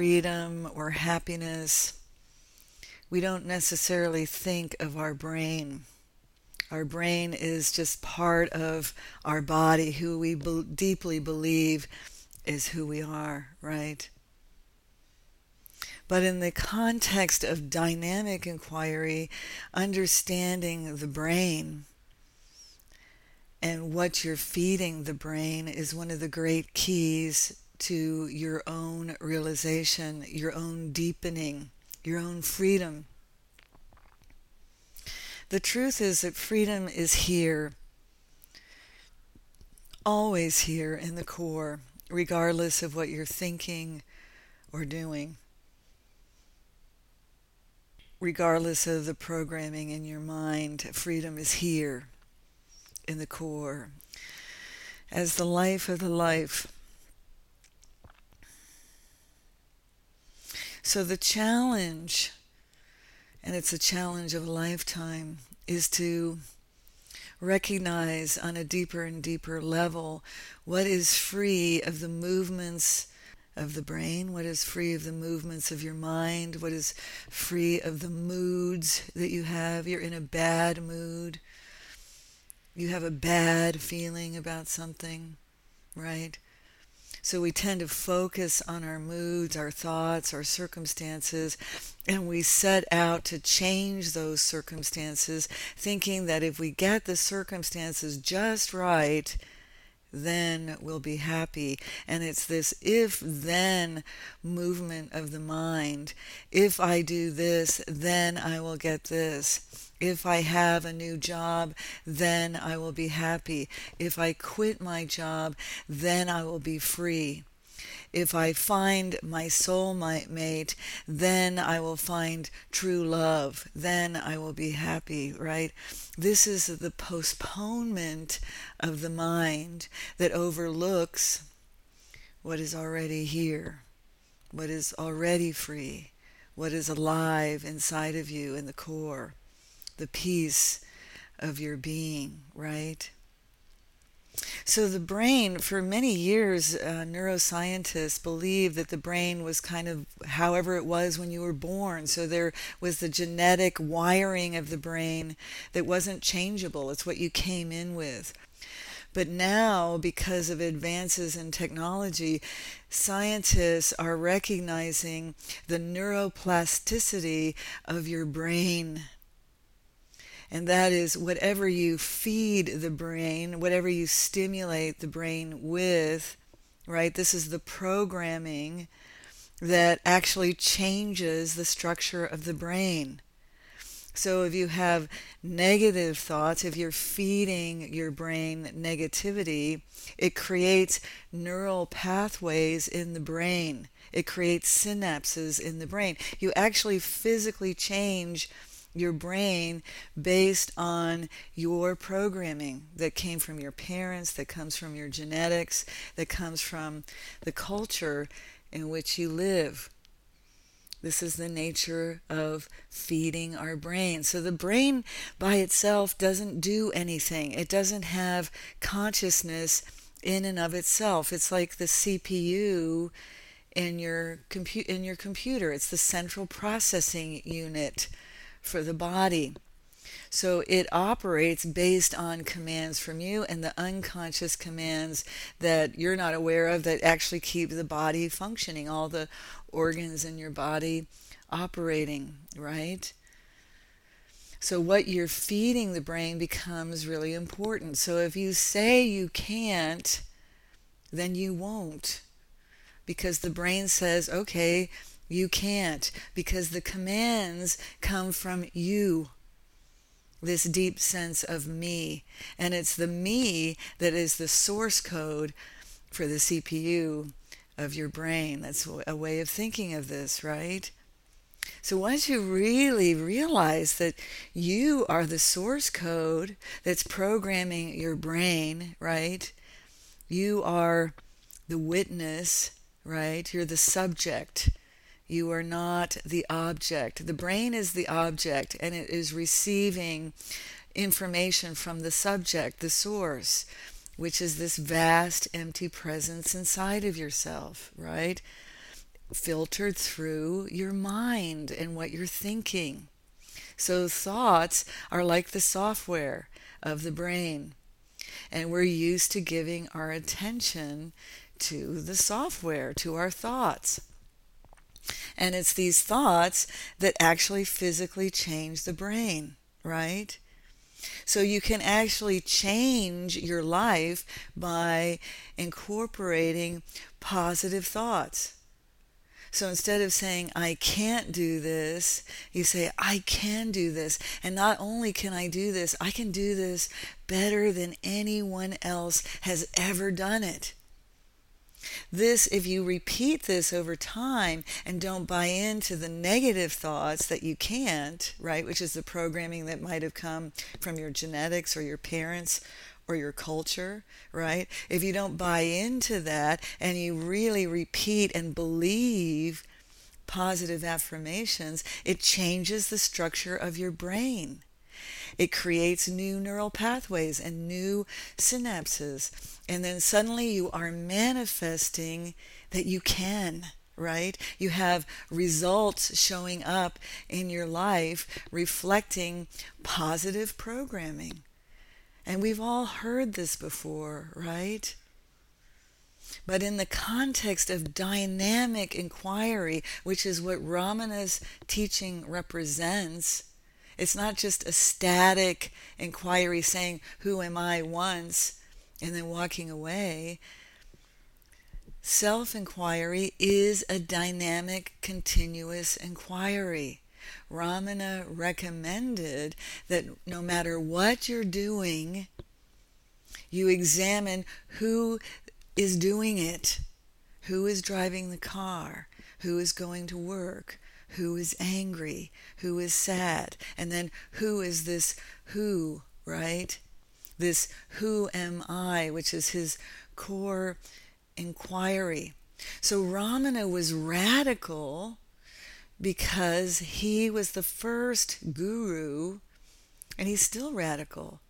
freedom or happiness, we don't necessarily think of our brain. Our brain is just part of our body, who we be- deeply believe is who we are, right? But in the context of dynamic inquiry, understanding the brain and what you're feeding the brain is one of the great keys to your own realization, your own deepening, your own freedom. The truth is that freedom is here, always here in the core, regardless of what you're thinking or doing, regardless of the programming in your mind. Freedom is here in the core as the life of the life. So the challenge, and it's a challenge of a lifetime, is to recognize on a deeper and deeper level what is free of the movements of the brain, what is free of the movements of your mind, what is free of the moods that you have. You're in a bad mood you have a bad feeling about something, right? So we tend to focus on our moods, our thoughts, our circumstances, and we set out to change those circumstances, thinking that if we get the circumstances just right, then we'll be happy. And it's this if then movement of the mind. If I do this, then I will get this. If I have a new job, then I will be happy. If I quit my job, then I will be free. If I find my soul my mate, then I will find true love. Then I will be happy, right? This is the postponement of the mind that overlooks what is already here, what is already free, what is alive inside of you in the core the peace of your being, right? So, the brain, for many years, uh, neuroscientists believed that the brain was kind of however it was when you were born. So, there was the genetic wiring of the brain that wasn't changeable, it's what you came in with. But now, because of advances in technology, scientists are recognizing the neuroplasticity of your brain and that is whatever you feed the brain, whatever you stimulate the brain with, right? This is the programming that actually changes the structure of the brain. So if you have negative thoughts, if you're feeding your brain negativity, it creates neural pathways in the brain. It creates synapses in the brain. You actually physically change your brain based on your programming that came from your parents, that comes from your genetics, that comes from the culture in which you live. This is the nature of feeding our brain. So the brain by itself doesn't do anything. It doesn't have consciousness in and of itself. It's like the CPU in your compu- in your computer. It's the central processing unit for the body. So it operates based on commands from you and the unconscious commands that you're not aware of that actually keep the body functioning, all the organs in your body operating, right? So what you're feeding the brain becomes really important. So if you say you can't, then you won't. Because the brain says, okay, you can't because the commands come from you. This deep sense of me. And it's the me that is the source code for the CPU of your brain. That's a way of thinking of this, right? So once you really realize that you are the source code that's programming your brain, right? You are the witness, right? You're the subject you are not the object. The brain is the object and it is receiving information from the subject, the source, which is this vast empty presence inside of yourself, right? filtered through your mind and what you're thinking. So thoughts are like the software of the brain. And we're used to giving our attention to the software, to our thoughts. And it's these thoughts that actually physically change the brain, right? So you can actually change your life by incorporating positive thoughts. So instead of saying, I can't do this, you say, I can do this. And not only can I do this, I can do this better than anyone else has ever done it. This, if you repeat this over time and don't buy into the negative thoughts that you can't, right, which is the programming that might have come from your genetics or your parents or your culture, right? If you don't buy into that and you really repeat and believe positive affirmations, it changes the structure of your brain. It creates new neural pathways and new synapses. And then suddenly you are manifesting that you can, right? You have results showing up in your life reflecting positive programming. And we've all heard this before, right? But in the context of dynamic inquiry, which is what Ramana's teaching represents, it's not just a static inquiry saying, Who am I once, and then walking away. Self inquiry is a dynamic, continuous inquiry. Ramana recommended that no matter what you're doing, you examine who is doing it, who is driving the car, who is going to work, who is angry, who is sad, and then who is this who, right? This who am I, which is his core inquiry. So Ramana was radical because he was the first guru, and he's still radical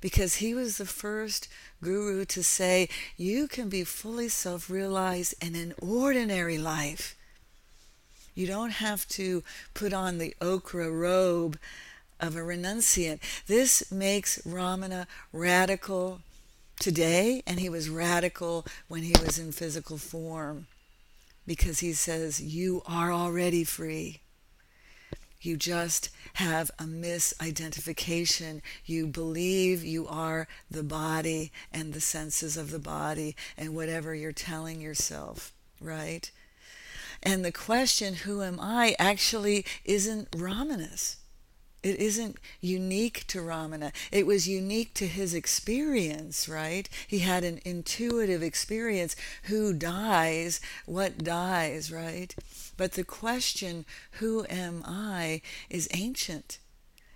because he was the first guru to say you can be fully self realized in an ordinary life. You don't have to put on the ochre robe of a renunciant. This makes Ramana radical today, and he was radical when he was in physical form because he says, You are already free. You just have a misidentification. You believe you are the body and the senses of the body and whatever you're telling yourself, right? And the question, who am I, actually isn't Ramana's. It isn't unique to Ramana. It was unique to his experience, right? He had an intuitive experience. Who dies? What dies, right? But the question, who am I, is ancient.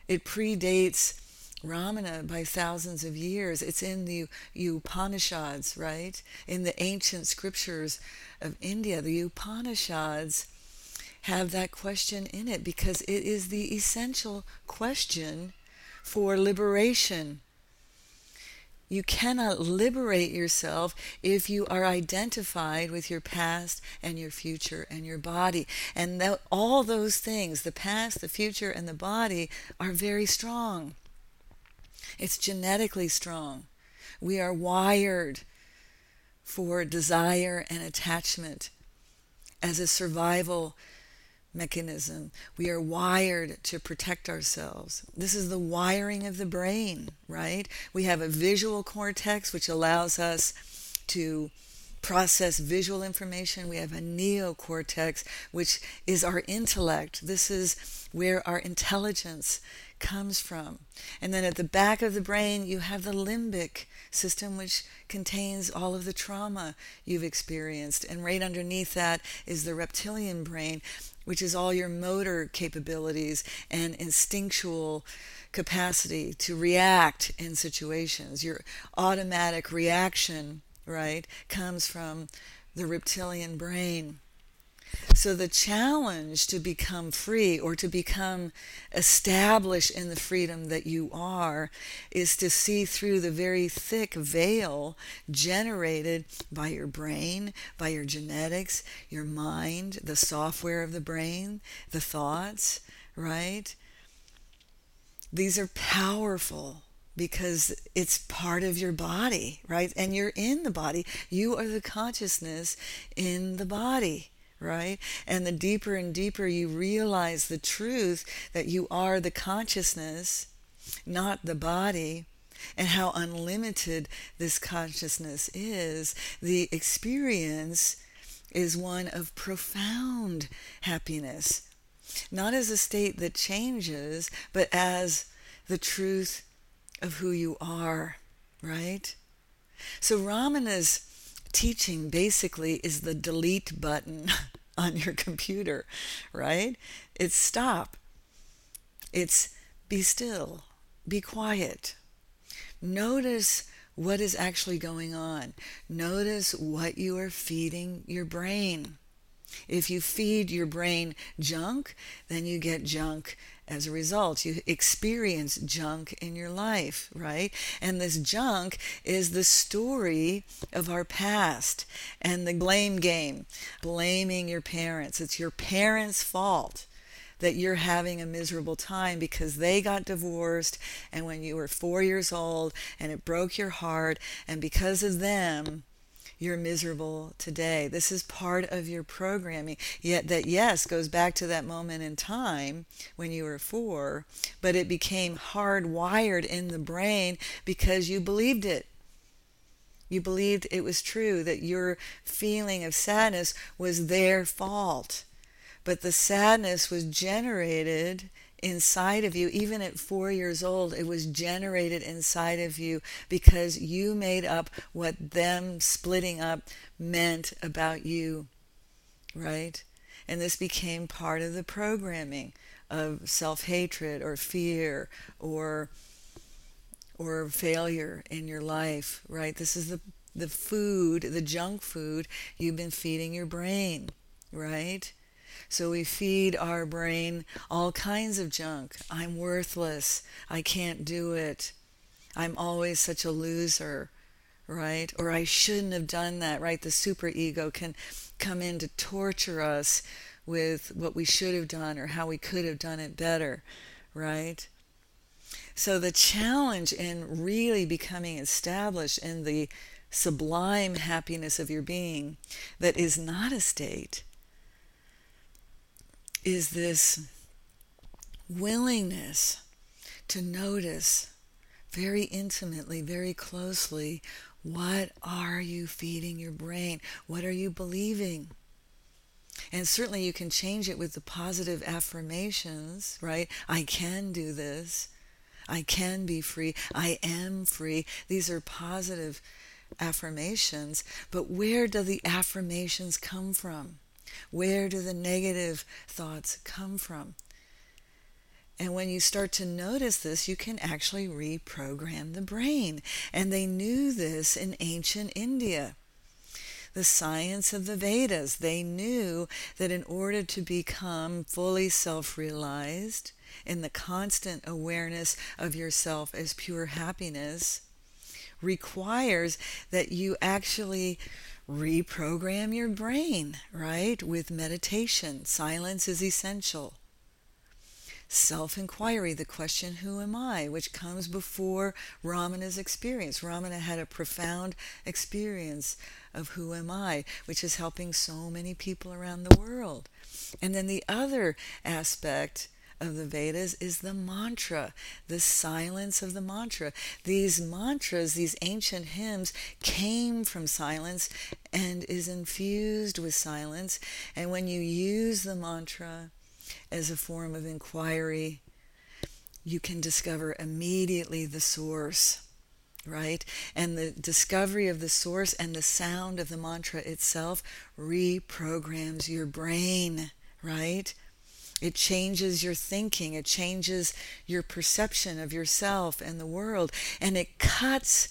It predates Ramana by thousands of years. It's in the Upanishads, right? In the ancient scriptures of India, the Upanishads have that question in it because it is the essential question for liberation. You cannot liberate yourself if you are identified with your past and your future and your body. And that, all those things, the past, the future, and the body, are very strong. It's genetically strong. We are wired for desire and attachment as a survival mechanism. We are wired to protect ourselves. This is the wiring of the brain, right? We have a visual cortex, which allows us to process visual information. We have a neocortex, which is our intellect. This is where our intelligence comes from. And then at the back of the brain, you have the limbic system, which contains all of the trauma you've experienced. And right underneath that is the reptilian brain, which is all your motor capabilities and instinctual capacity to react in situations. Your automatic reaction, right, comes from the reptilian brain. So the challenge to become free or to become established in the freedom that you are is to see through the very thick veil generated by your brain, by your genetics, your mind, the software of the brain, the thoughts, right? These are powerful because it's part of your body, right? And you're in the body. You are the consciousness in the body, right? And the deeper and deeper you realize the truth that you are the consciousness, not the body, and how unlimited this consciousness is, the experience is one of profound happiness. Not as a state that changes, but as the truth of who you are, right? So Ramana's teaching basically is the delete button on your computer, right? It's stop. It's be still, be quiet. Notice what is actually going on. Notice what you are feeding your brain. If you feed your brain junk, then you get junk as a result. You experience junk in your life, right? And this junk is the story of our past and the blame game, blaming your parents. It's your parents' fault that you're having a miserable time because they got divorced and when you were four years old and it broke your heart and because of them you're miserable today. This is part of your programming. Yet that yes goes back to that moment in time when you were 4, but it became hardwired in the brain because you believed it. You believed it was true that your feeling of sadness was their fault. But the sadness was generated inside of you, even at four years old, it was generated inside of you because you made up what them splitting up meant about you, right? And this became part of the programming of self hatred or fear or or failure in your life, right? This is the the food, the junk food you've been feeding your brain, right? So we feed our brain all kinds of junk. I'm worthless. I can't do it. I'm always such a loser, right? Or I shouldn't have done that, right? The super ego can come in to torture us with what we should have done or how we could have done it better, right? So the challenge in really becoming established in the sublime happiness of your being that is not a state is this willingness to notice very intimately, very closely, what are you feeding your brain? What are you believing? And certainly you can change it with the positive affirmations, right? I can do this. I can be free. I am free. These are positive affirmations. But where do the affirmations come from? Where do the negative thoughts come from? And when you start to notice this, you can actually reprogram the brain. And they knew this in ancient India. The science of the Vedas, they knew that in order to become fully self realized in the constant awareness of yourself as pure happiness, requires that you actually reprogram your brain, right? With meditation. Silence is essential. Self inquiry, the question, Who am I? which comes before Ramana's experience. Ramana had a profound experience of who am I, which is helping so many people around the world. And then the other aspect of the Vedas is the mantra, the silence of the mantra. These mantras, these ancient hymns, came from silence and is infused with silence. And when you use the mantra as a form of inquiry, you can discover immediately the source right? And the discovery of the source and the sound of the mantra itself reprograms your brain, right? It changes your thinking, it changes your perception of yourself and the world, and it cuts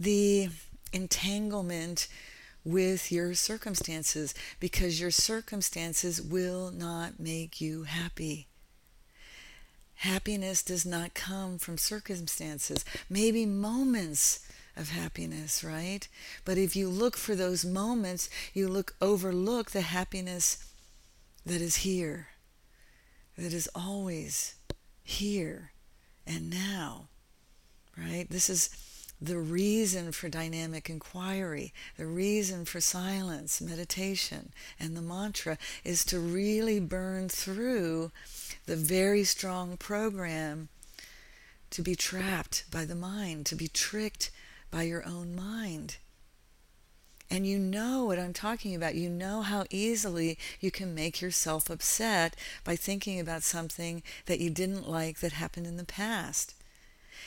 the entanglement with your circumstances because your circumstances will not make you happy. Happiness does not come from circumstances, maybe moments of happiness, right? But if you look for those moments, you look overlook the happiness that is here, that is always here and now, right? This is the reason for dynamic inquiry, the reason for silence, meditation, and the mantra is to really burn through the very strong program to be trapped by the mind, to be tricked by your own mind. And you know what I'm talking about. You know how easily you can make yourself upset by thinking about something that you didn't like that happened in the past.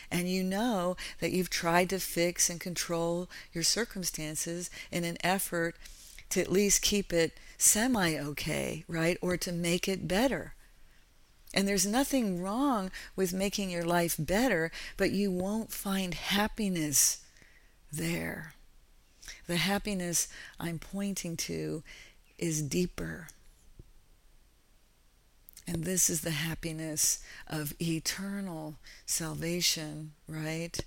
And you know that you've tried to fix and control your circumstances in an effort to at least keep it semi okay, right? Or to make it better. And there's nothing wrong with making your life better, but you won't find happiness there. The happiness I'm pointing to is deeper. And this is the happiness of eternal salvation, right?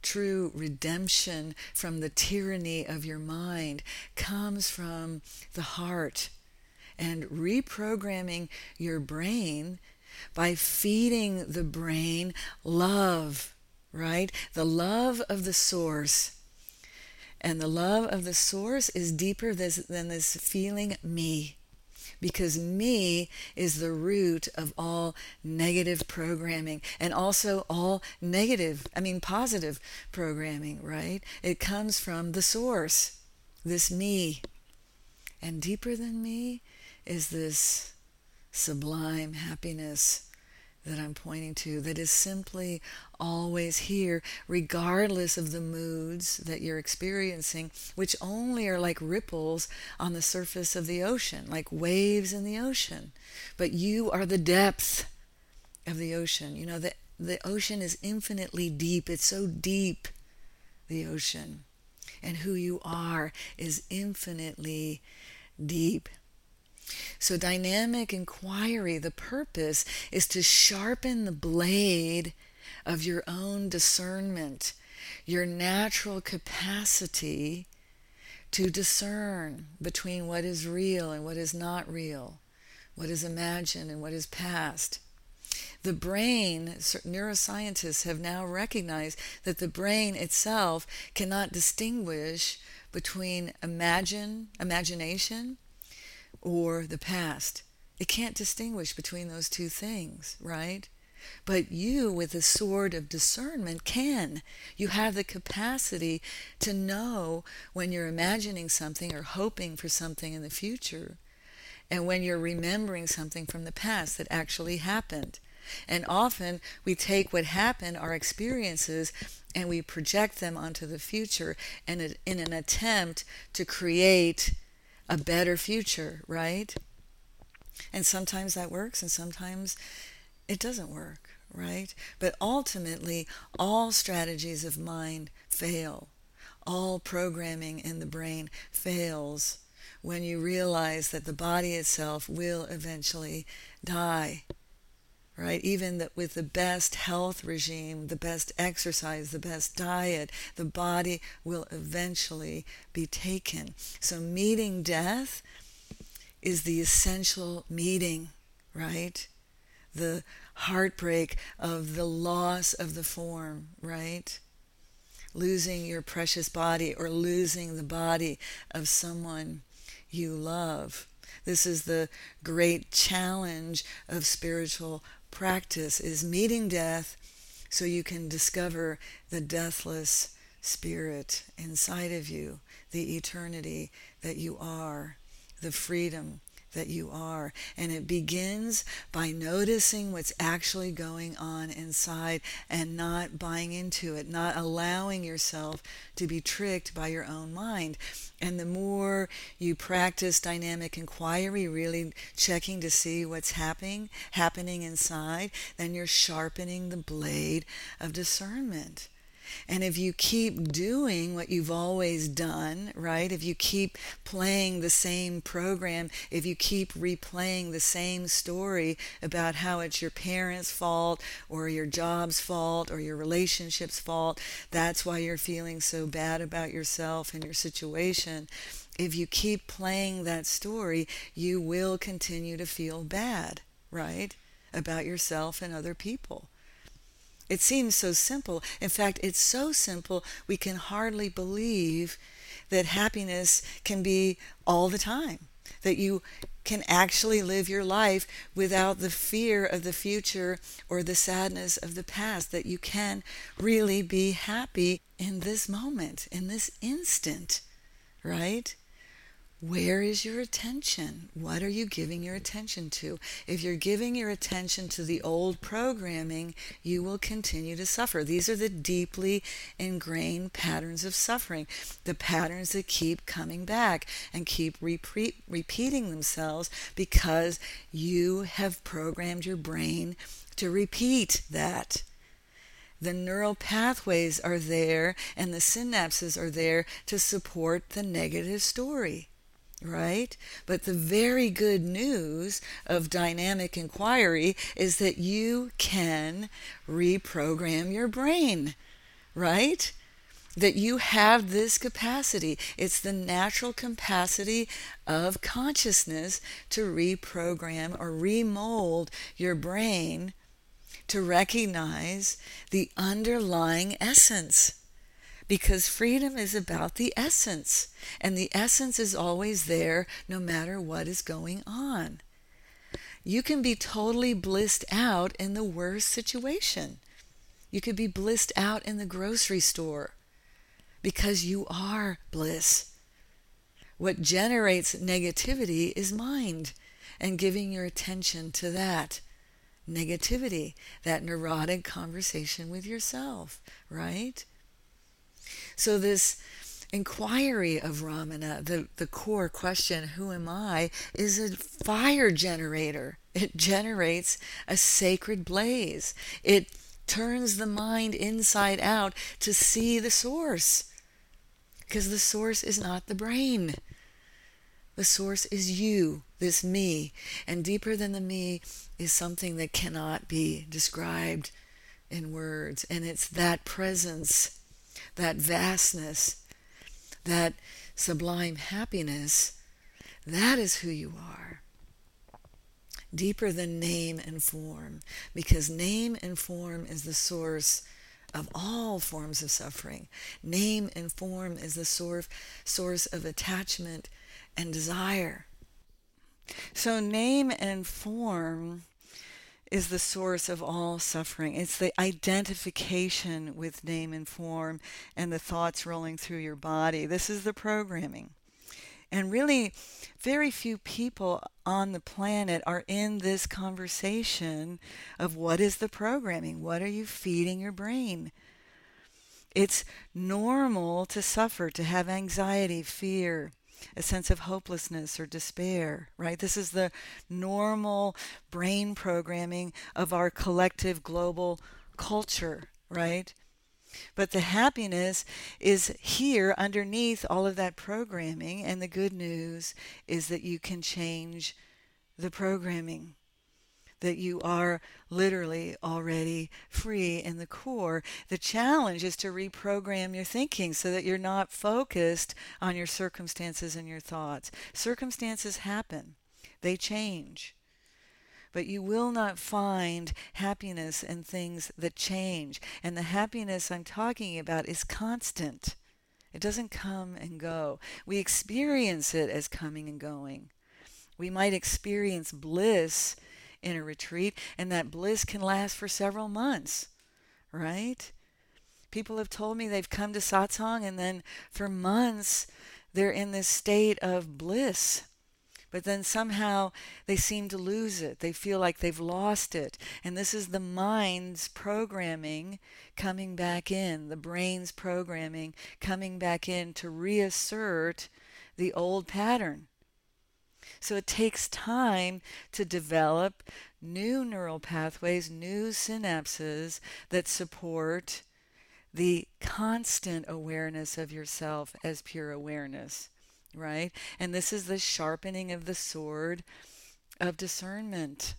True redemption from the tyranny of your mind comes from the heart. And reprogramming your brain by feeding the brain love, right? The love of the source. And the love of the source is deeper than this feeling me because me is the root of all negative programming and also all negative, I mean, positive programming, right? It comes from the source, this me. And deeper than me is this sublime happiness that I'm pointing to that is simply always here, regardless of the moods that you're experiencing, which only are like ripples on the surface of the ocean, like waves in the ocean. But you are the depth of the ocean. You know, the, the ocean is infinitely deep, it's so deep, the ocean. And who you are is infinitely deep. So, dynamic inquiry, the purpose is to sharpen the blade of your own discernment, your natural capacity to discern between what is real and what is not real, what is imagined and what is past. The brain, neuroscientists have now recognized that the brain itself cannot distinguish between imagine, imagination or the past. It can't distinguish between those two things, right? But you, with the sword of discernment, can. You have the capacity to know when you're imagining something or hoping for something in the future, and when you're remembering something from the past that actually happened. And often we take what happened, our experiences, and we project them onto the future and in an attempt to create a better future, right? And sometimes that works and sometimes it doesn't work, right? But ultimately, all strategies of mind fail. All programming in the brain fails when you realize that the body itself will eventually die right? Even that with the best health regime, the best exercise, the best diet, the body will eventually be taken. So meeting death is the essential meeting, right? The heartbreak of the loss of the form, right? Losing your precious body or losing the body of someone you love. This is the great challenge of spiritual practice is meeting death so you can discover the deathless spirit inside of you, the eternity that you are, the freedom that you are. And it begins by noticing what's actually going on inside and not buying into it, not allowing yourself to be tricked by your own mind. And the more you practice dynamic inquiry, really checking to see what's happening, happening inside, then you're sharpening the blade of discernment. And if you keep doing what you've always done, right? If you keep playing the same program, if you keep replaying the same story about how it's your parents' fault or your job's fault or your relationship's fault, that's why you're feeling so bad about yourself and your situation. If you keep playing that story, you will continue to feel bad, right? About yourself and other people. It seems so simple. In fact, it's so simple we can hardly believe that happiness can be all the time, that you can actually live your life without the fear of the future or the sadness of the past, that you can really be happy in this moment, in this instant, right? Where is your attention? What are you giving your attention to? If you're giving your attention to the old programming, you will continue to suffer. These are the deeply ingrained patterns of suffering, the patterns that keep coming back and keep repeat, repeating themselves because you have programmed your brain to repeat that the neural pathways are there and the synapses are there to support the negative story right? But the very good news of dynamic inquiry is that you can reprogram your brain, right? That you have this capacity. It's the natural capacity of consciousness to reprogram or remold your brain to recognize the underlying essence because freedom is about the essence, and the essence is always there no matter what is going on. You can be totally blissed out in the worst situation. You could be blissed out in the grocery store because you are bliss. What generates negativity is mind and giving your attention to that negativity, that neurotic conversation with yourself, right? So this inquiry of Ramana, the, the core question, who am I, is a fire generator. It generates a sacred blaze. It turns the mind inside out to see the source. Because the source is not the brain. The source is you, this me. And deeper than the me is something that cannot be described in words. And it's that presence that vastness, that sublime happiness, that is who you are. Deeper than name and form, because name and form is the source of all forms of suffering. Name and form is the source, source of attachment and desire. So, name and form is the source of all suffering. It's the identification with name and form and the thoughts rolling through your body. This is the programming. And really, very few people on the planet are in this conversation of what is the programming? What are you feeding your brain? It's normal to suffer, to have anxiety, fear, a sense of hopelessness or despair, right? This is the normal brain programming of our collective global culture, right? But the happiness is here underneath all of that programming, and the good news is that you can change the programming that you are literally already free in the core. The challenge is to reprogram your thinking so that you're not focused on your circumstances and your thoughts. Circumstances happen, they change. But you will not find happiness in things that change. And the happiness I'm talking about is constant. It doesn't come and go. We experience it as coming and going. We might experience bliss in a retreat, and that bliss can last for several months, right? People have told me they've come to satsang and then for months they're in this state of bliss. But then somehow they seem to lose it. They feel like they've lost it. And this is the mind's programming coming back in, the brain's programming coming back in to reassert the old pattern. So it takes time to develop new neural pathways, new synapses that support the constant awareness of yourself as pure awareness, right? And this is the sharpening of the sword of discernment,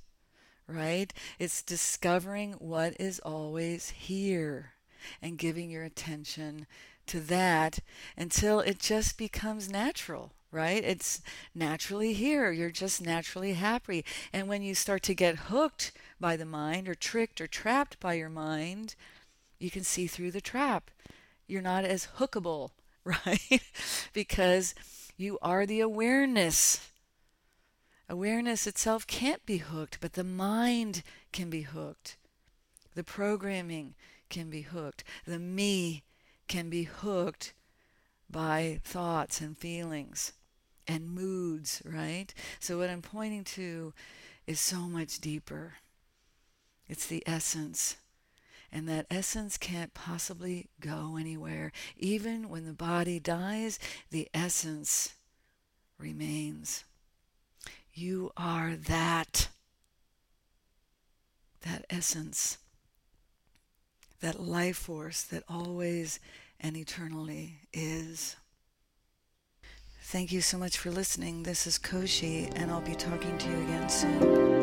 right? It's discovering what is always here and giving your attention to that until it just becomes natural, right? It's naturally here. You're just naturally happy. And when you start to get hooked by the mind or tricked or trapped by your mind, you can see through the trap. You're not as hookable, right? because you are the awareness. Awareness itself can't be hooked, but the mind can be hooked. The programming can be hooked. The me can be hooked by thoughts and feelings and moods, right? So, what I'm pointing to is so much deeper. It's the essence. And that essence can't possibly go anywhere. Even when the body dies, the essence remains. You are that. That essence. That life force that always and eternally is. Thank you so much for listening. This is Kosi, and I'll be talking to you again soon.